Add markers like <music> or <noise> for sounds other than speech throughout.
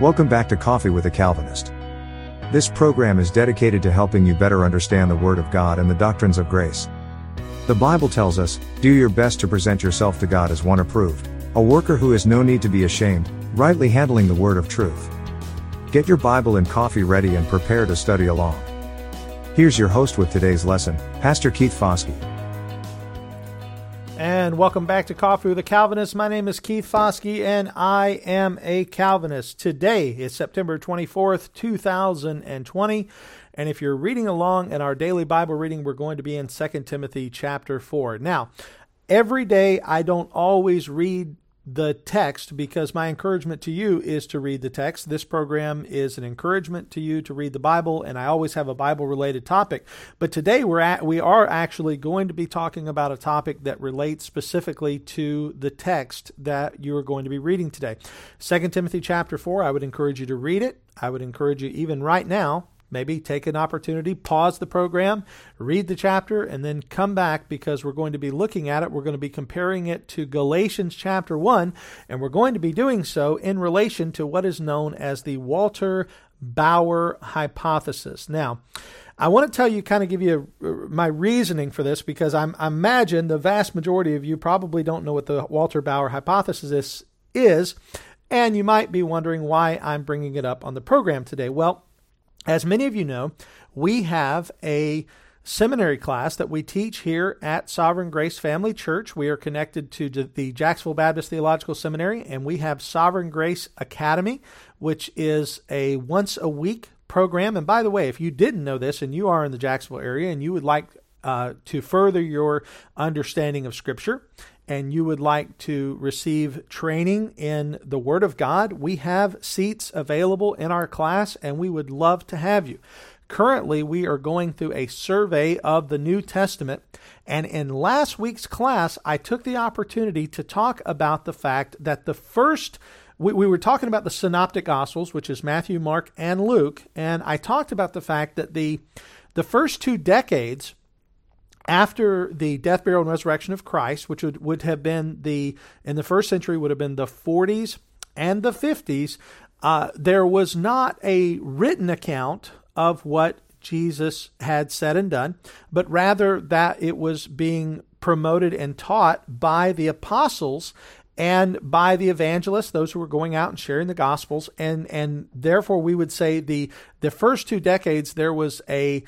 Welcome back to Coffee with a Calvinist. This program is dedicated to helping you better understand the Word of God and the doctrines of grace. The Bible tells us, do your best to present yourself to God as one approved, a worker who has no need to be ashamed, rightly handling the Word of truth. Get your Bible and coffee ready and prepare to study along. Here's your host with today's lesson, Pastor Keith Foskey. And welcome back to Coffee with a Calvinist. My name is Keith Foskey, and I am a Calvinist. Today is September 24th, 2020. And if you're reading along in our daily Bible reading, we're going to be in 2 Timothy chapter 4. Now, every day I don't always read the text because my encouragement to you is to read the text. This program is an encouragement to you to read the Bible, and I always have a Bible related topic. But today we're at, we are actually going to be talking about a topic that relates specifically to the text that you are going to be reading today. 2 Timothy chapter 4, I would encourage you to read it. I would encourage you even right now maybe take an opportunity, pause the program, read the chapter, and then come back because we're going to be looking at it. We're going to be comparing it to Galatians chapter 1, and we're going to be doing so in relation to what is known as the Walter Bauer hypothesis. Now, I want to tell you, kind of give you a, my reasoning for this because I'm, I imagine the vast majority of you probably don't know what the Walter Bauer hypothesis is, is, and you might be wondering why I'm bringing it up on the program today. Well, as many of you know, we have a seminary class that we teach here at Sovereign Grace Family Church. We are connected to the Jacksonville Baptist Theological Seminary, and we have Sovereign Grace Academy, which is a once a week program. And by the way, if you didn't know this and you are in the Jacksonville area and you would like uh, to further your understanding of Scripture and you would like to receive training in the Word of God, we have seats available in our class and we would love to have you. Currently, we are going through a survey of the New Testament. And in last week's class, I took the opportunity to talk about the fact that the first we, we were talking about the synoptic gospels which is matthew mark and luke and i talked about the fact that the the first two decades after the death, burial, and resurrection of Christ, which would, would have been the, in the first century, would have been the 40s and the 50s, uh, there was not a written account of what Jesus had said and done, but rather that it was being promoted and taught by the apostles and by the evangelists, those who were going out and sharing the gospels, and and therefore we would say the the first two decades there was a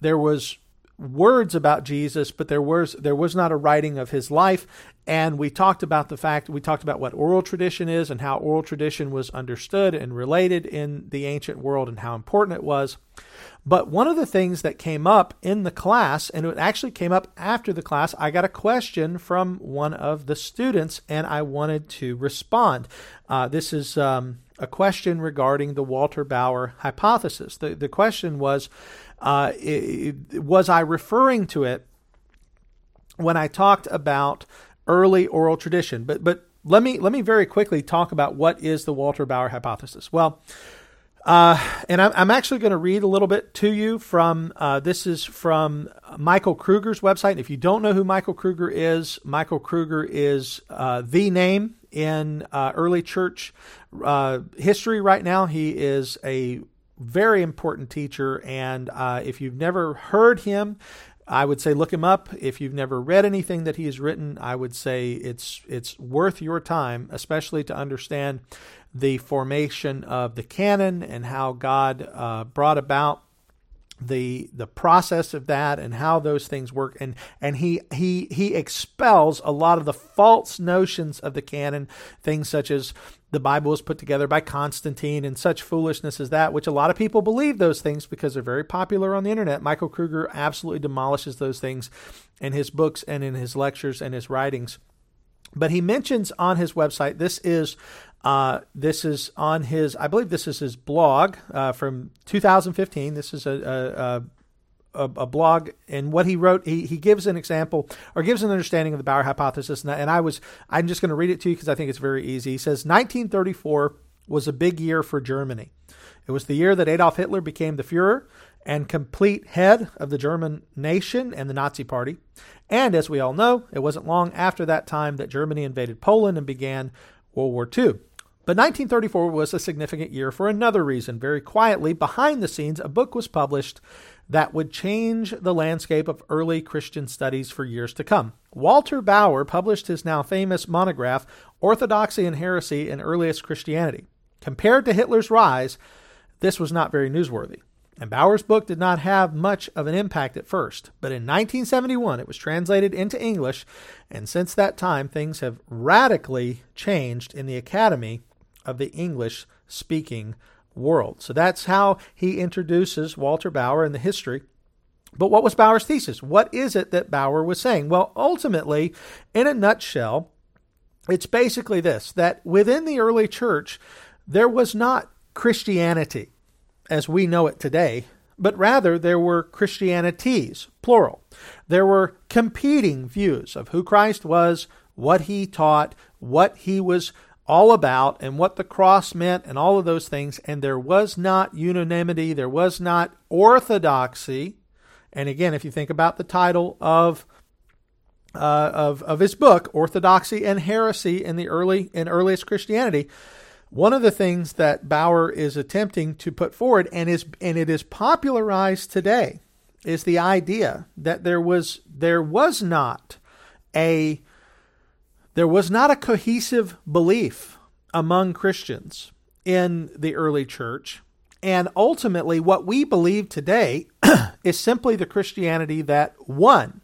there was words about Jesus, but there was there was not a writing of his life. And we talked about the fact we talked about what oral tradition is and how oral tradition was understood and related in the ancient world and how important it was. But one of the things that came up in the class, and it actually came up after the class, I got a question from one of the students, and I wanted to respond. Uh, this is um, a question regarding the Walter Bauer hypothesis. The, the question was uh, it, was I referring to it when I talked about early oral tradition? But but let me let me very quickly talk about what is the Walter Bauer hypothesis. Well. Uh, and I'm, I'm actually going to read a little bit to you from uh, this is from Michael Kruger's website. If you don't know who Michael Kruger is, Michael Kruger is uh, the name in uh, early church uh, history right now. He is a very important teacher. And uh, if you've never heard him, I would say look him up. If you've never read anything that he has written, I would say it's it's worth your time, especially to understand the formation of the canon and how God uh, brought about the the process of that and how those things work. And and he he he expels a lot of the false notions of the canon things such as the bible was put together by constantine and such foolishness as that which a lot of people believe those things because they're very popular on the internet. Michael kruger absolutely demolishes those things in his books and in his lectures and his writings. But he mentions on his website this is uh, this is on his, I believe this is his blog uh, from 2015. This is a, a, a, a, blog, and what he wrote, he, he gives an example or gives an understanding of the Bauer hypothesis. And I, and I was, I'm just going to read it to you because I think it's very easy. He says, 1934 was a big year for Germany. It was the year that Adolf Hitler became the Fuhrer and complete head of the German nation and the Nazi Party. And as we all know, it wasn't long after that time that Germany invaded Poland and began World War II. But 1934 was a significant year for another reason. Very quietly, behind the scenes, a book was published that would change the landscape of early Christian studies for years to come. Walter Bauer published his now famous monograph, Orthodoxy and Heresy in Earliest Christianity. Compared to Hitler's rise, this was not very newsworthy. And Bauer's book did not have much of an impact at first, but in 1971 it was translated into English, and since that time things have radically changed in the Academy of the English speaking world. So that's how he introduces Walter Bauer in the history. But what was Bauer's thesis? What is it that Bauer was saying? Well, ultimately, in a nutshell, it's basically this that within the early church, there was not Christianity as we know it today, but rather there were Christianities, plural. There were competing views of who Christ was, what he taught, what he was all about, and what the cross meant, and all of those things. And there was not unanimity, there was not orthodoxy. And again, if you think about the title of uh, of of his book, Orthodoxy and Heresy in the early in earliest Christianity, one of the things that Bauer is attempting to put forward and is and it is popularized today is the idea that there was there was not a there was not a cohesive belief among Christians in the early church and ultimately what we believe today <clears throat> is simply the Christianity that won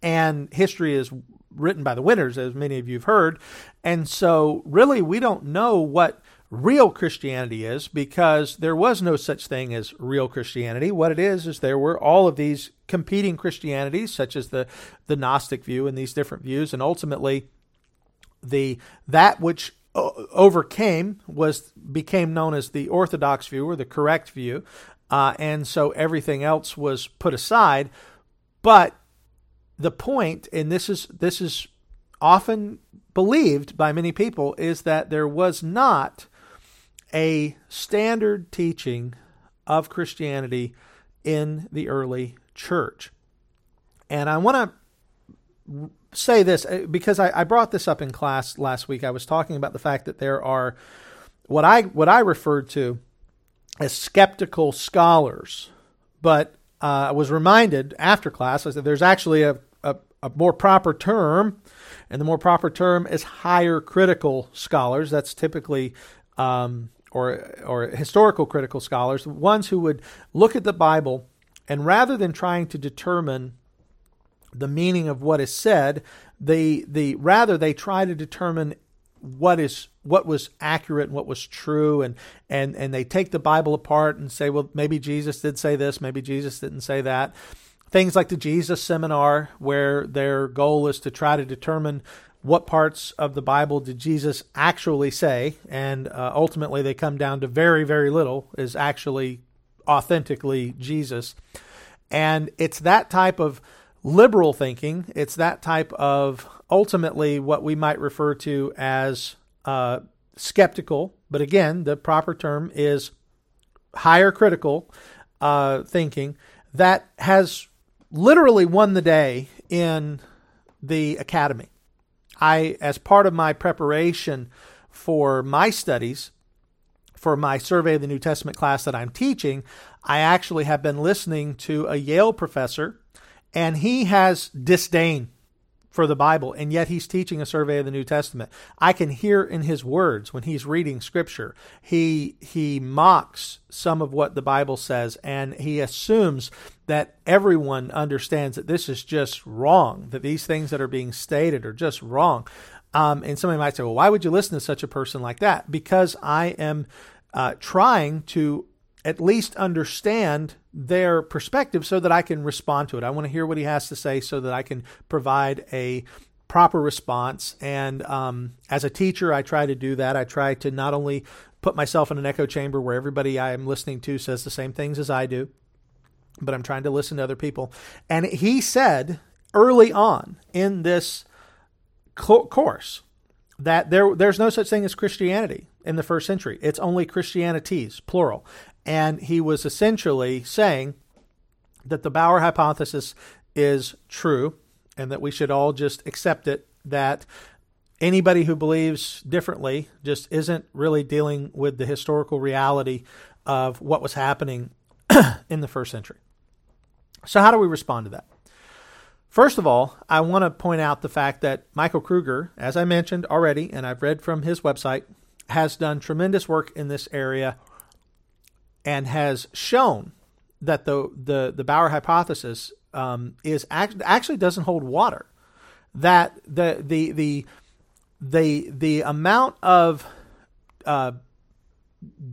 and history is written by the winners, as many of you have heard. And so, really, we don't know what real Christianity is because there was no such thing as real Christianity. What it is is there were all of these competing Christianities, such as the the Gnostic view and these different views, and ultimately the that which overcame was became known as the Orthodox view or the correct view, uh, and so everything else was put aside. But the point, and this is this is often believed by many people, is that there was not a standard teaching of Christianity in the early church. And I want to say this uh, because I, I, brought this up in class last week. I was talking about the fact that there are what I what I referred to as skeptical scholars, but uh, I was reminded after class I said there's actually a, a, a more proper term, and the more proper term is higher critical scholars. That's typically um, or or historical critical scholars, ones who would look at the Bible and rather than trying to determine the meaning of what is said, they the rather they try to determine what is what was accurate and what was true and and and they take the bible apart and say well maybe jesus did say this maybe jesus didn't say that. Things like the jesus seminar where their goal is to try to determine what parts of the bible did jesus actually say and uh, ultimately they come down to very very little is actually authentically jesus. And it's that type of liberal thinking it's that type of ultimately what we might refer to as uh, skeptical, but again, the proper term is higher critical uh, thinking that has literally won the day in the academy. I, as part of my preparation for my studies, for my survey of the New Testament class that I'm teaching, I actually have been listening to a Yale professor, and he has disdain for the Bible, and yet he's teaching a survey of the New Testament. I can hear in his words when he's reading Scripture, he he mocks some of what the Bible says, and he assumes that everyone understands that this is just wrong, that these things that are being stated are just wrong. Um, and somebody might say, well, why would you listen to such a person like that? Because I am uh, trying to at least understand their perspective so that I can respond to it. I want to hear what he has to say so that I can provide a proper response. And um, as a teacher, I try to do that. I try to not only put myself in an echo chamber where everybody I am listening to says the same things as I do, but I'm trying to listen to other people. And he said early on in this course that there there's no such thing as Christianity in the first century. It's only Christianities, plural. And he was essentially saying that the Bauer hypothesis is true and that we should all just accept it that anybody who believes differently just isn't really dealing with the historical reality of what was happening <clears throat> in the first century. So, how do we respond to that? First of all, I want to point out the fact that Michael Kruger, as I mentioned already, and I've read from his website, has done tremendous work in this area and has shown that the the, the Bauer hypothesis um, is act, actually doesn't hold water. That the the the the the amount of uh,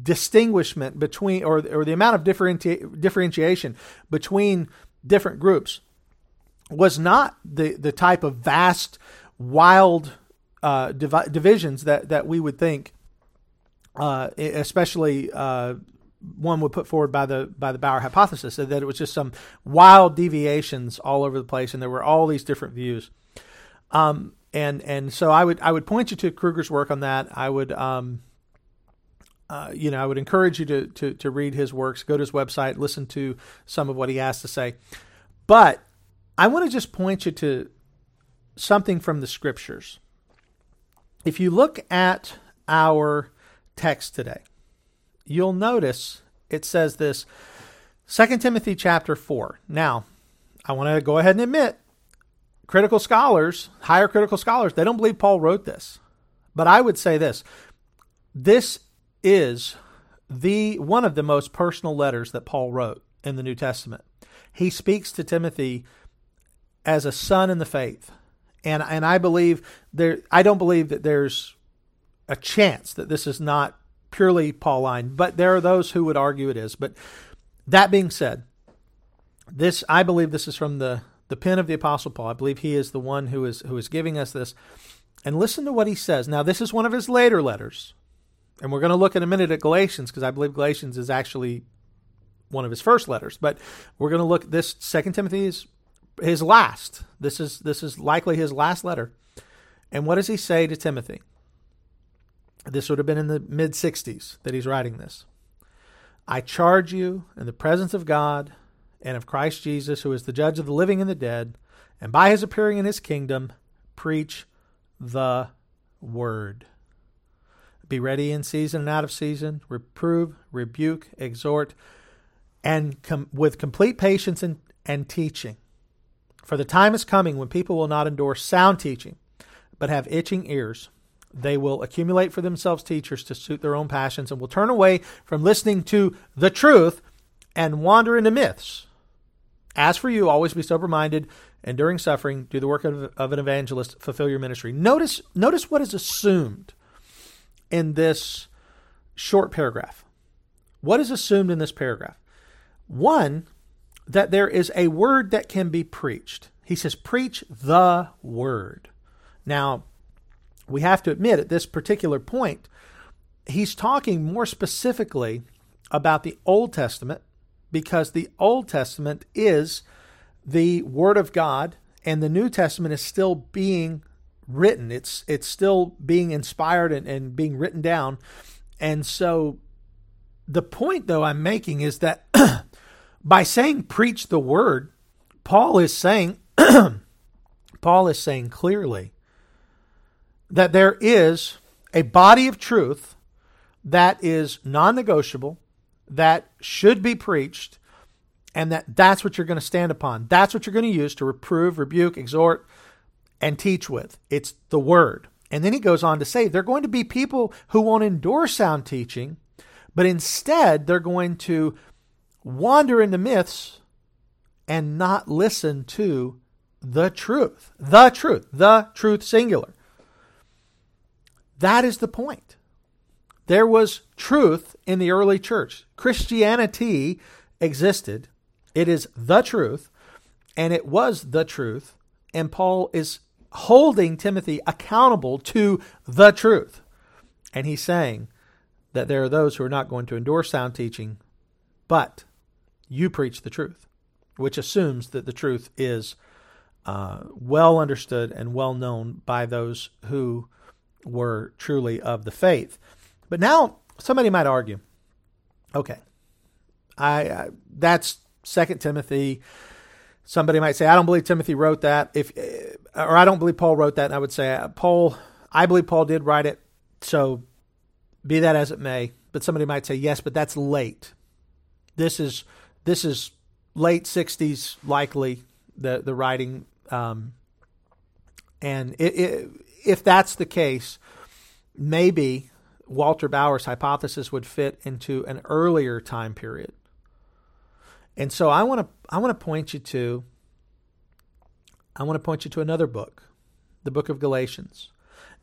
distinguishment between or or the amount of differenti- differentiation between different groups was not the the type of vast wild uh, divi- divisions that that we would think uh, especially uh, one would put forward by the by the Bauer hypothesis that it was just some wild deviations all over the place, and there were all these different views. Um, and and so I would I would point you to Kruger's work on that. I would um, uh, you know I would encourage you to, to to read his works, go to his website, listen to some of what he has to say. But I want to just point you to something from the scriptures. If you look at our text today, you'll notice it says this 2 Timothy chapter 4. Now, I want to go ahead and admit critical scholars, higher critical scholars, they don't believe Paul wrote this. But I would say this. This is the one of the most personal letters that Paul wrote in the New Testament. He speaks to Timothy as a son in the faith. And and I believe there I don't believe that there's a chance that this is not purely Pauline, but there are those who would argue it is. But that being said, this I believe this is from the the pen of the apostle Paul. I believe he is the one who is who is giving us this. And listen to what he says. Now this is one of his later letters. And we're going to look in a minute at Galatians because I believe Galatians is actually one of his first letters. But we're going to look this Second Timothy is his last. This is this is likely his last letter. And what does he say to Timothy? This would have been in the mid 60s that he's writing this. I charge you in the presence of God and of Christ Jesus, who is the judge of the living and the dead, and by his appearing in his kingdom, preach the word. Be ready in season and out of season, reprove, rebuke, exhort, and com- with complete patience and, and teaching. For the time is coming when people will not endure sound teaching, but have itching ears they will accumulate for themselves teachers to suit their own passions and will turn away from listening to the truth and wander into myths. As for you, always be sober minded, and during suffering, do the work of, of an evangelist, fulfill your ministry. Notice, notice what is assumed in this short paragraph. What is assumed in this paragraph? One, that there is a word that can be preached. He says, Preach the word. Now, we have to admit at this particular point, he's talking more specifically about the Old Testament because the Old Testament is the Word of God and the New Testament is still being written. It's it's still being inspired and, and being written down. And so the point though I'm making is that <clears throat> by saying preach the word, Paul is saying <clears throat> Paul is saying clearly that there is a body of truth that is non negotiable, that should be preached, and that that's what you're going to stand upon. That's what you're going to use to reprove, rebuke, exhort, and teach with. It's the word. And then he goes on to say there are going to be people who won't endure sound teaching, but instead they're going to wander into myths and not listen to the truth. The truth. The truth singular. That is the point. There was truth in the early church. Christianity existed. It is the truth, and it was the truth. And Paul is holding Timothy accountable to the truth. And he's saying that there are those who are not going to endorse sound teaching, but you preach the truth, which assumes that the truth is uh, well understood and well known by those who were truly of the faith. But now somebody might argue, okay, I, I that's Second Timothy. Somebody might say, I don't believe Timothy wrote that. If or I don't believe Paul wrote that. And I would say, uh, Paul, I believe Paul did write it. So be that as it may, but somebody might say yes, but that's late. This is this is late 60s likely the the writing um, and it, it, if that's the case, maybe Walter Bauer's hypothesis would fit into an earlier time period. And so I want to I want to point you to I want to point you to another book, the book of Galatians.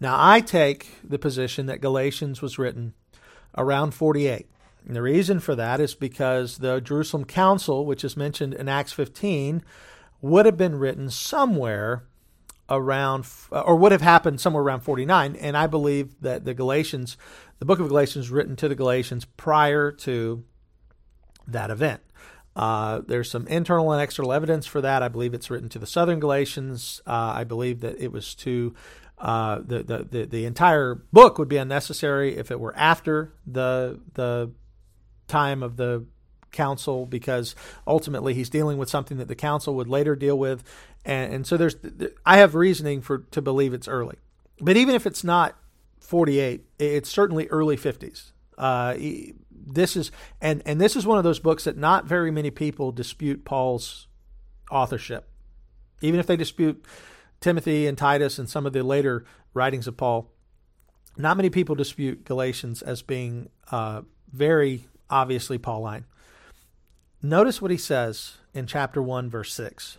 Now I take the position that Galatians was written around 48. And the reason for that is because the Jerusalem Council, which is mentioned in Acts 15, would have been written somewhere around, or would have happened somewhere around 49. And I believe that the Galatians, the book of Galatians, written to the Galatians prior to that event. Uh, there's some internal and external evidence for that. I believe it's written to the Southern Galatians. Uh, I believe that it was to uh, the, the, the the entire book would be unnecessary if it were after the the time of the council because ultimately he's dealing with something that the council would later deal with, and, and so there's I have reasoning for to believe it's early, but even if it's not 48, it's certainly early 50s. Uh, this is and and this is one of those books that not very many people dispute Paul's authorship, even if they dispute Timothy and Titus and some of the later writings of Paul. Not many people dispute Galatians as being uh, very obviously Pauline. Notice what he says in chapter 1, verse 6.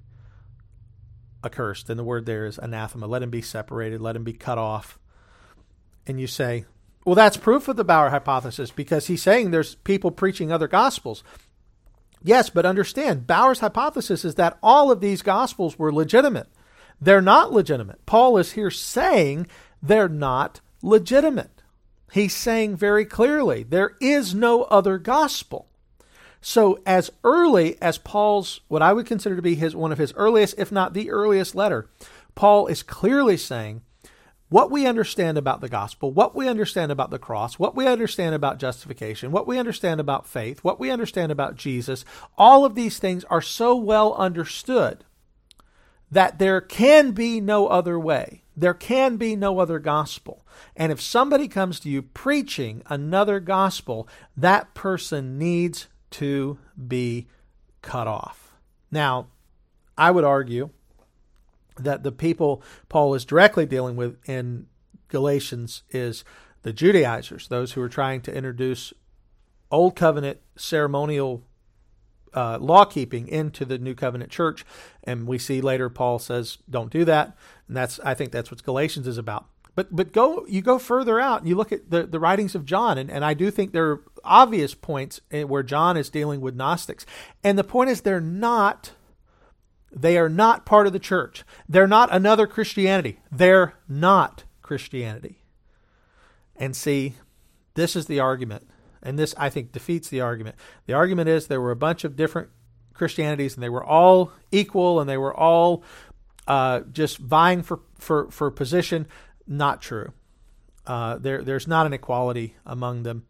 accursed. And the word there is anathema. Let him be separated, let him be cut off. And you say, well, that's proof of the Bauer hypothesis because he's saying there's people preaching other gospels. Yes, but understand, Bauer's hypothesis is that all of these gospels were legitimate. They're not legitimate. Paul is here saying they're not legitimate. He's saying very clearly there is no other gospel. So, as early as Paul's, what I would consider to be his one of his earliest, if not the earliest letter, Paul is clearly saying what we understand about the gospel, what we understand about the cross, what we understand about justification, what we understand about faith, what we understand about Jesus, all of these things are so well understood that there can be no other way. There can be no other gospel. And if somebody comes to you preaching another gospel, that person needs to be cut off. Now, I would argue that the people Paul is directly dealing with in Galatians is the Judaizers, those who are trying to introduce Old Covenant ceremonial uh, law keeping into the New Covenant church. And we see later Paul says, don't do that. And that's, I think that's what Galatians is about. But, but go, you go further out and you look at the, the writings of John. And, and I do think there obvious points where John is dealing with Gnostics. And the point is, they're not they are not part of the church. They're not another Christianity. They're not Christianity. And see, this is the argument. And this, I think, defeats the argument. The argument is there were a bunch of different Christianities and they were all equal and they were all uh, just vying for, for, for position. Not true. Uh, there, there's not an equality among them.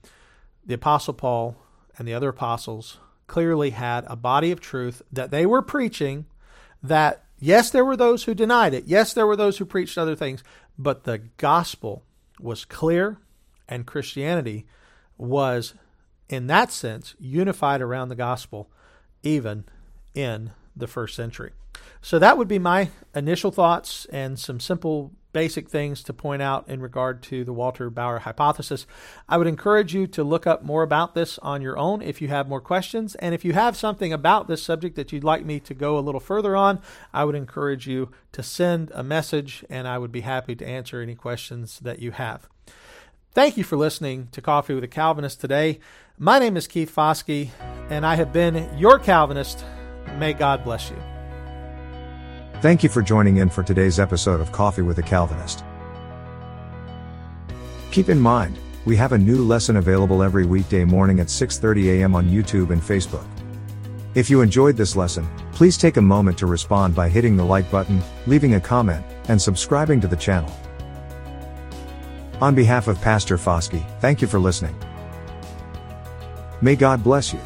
The Apostle Paul and the other apostles clearly had a body of truth that they were preaching that yes, there were those who denied it. Yes, there were those who preached other things, but the gospel was clear and Christianity was, in that sense, unified around the gospel, even in the first century. So that would be my initial thoughts and some simple basic things to point out in regard to the Walter Bauer hypothesis. I would encourage you to look up more about this on your own if you have more questions. And if you have something about this subject that you'd like me to go a little further on, I would encourage you to send a message and I would be happy to answer any questions that you have. Thank you for listening to Coffee with a Calvinist today. My name is Keith Foskey, and I have been your Calvinist. May God bless you. Thank you for joining in for today's episode of Coffee with a Calvinist. Keep in mind, We have a new lesson available every weekday morning at 6:30 a.m. on YouTube and Facebook. If you enjoyed this lesson, please take a moment to respond by hitting the like button, leaving a comment, and subscribing to the channel. On behalf of Pastor Foskey, thank you for listening. May God bless you.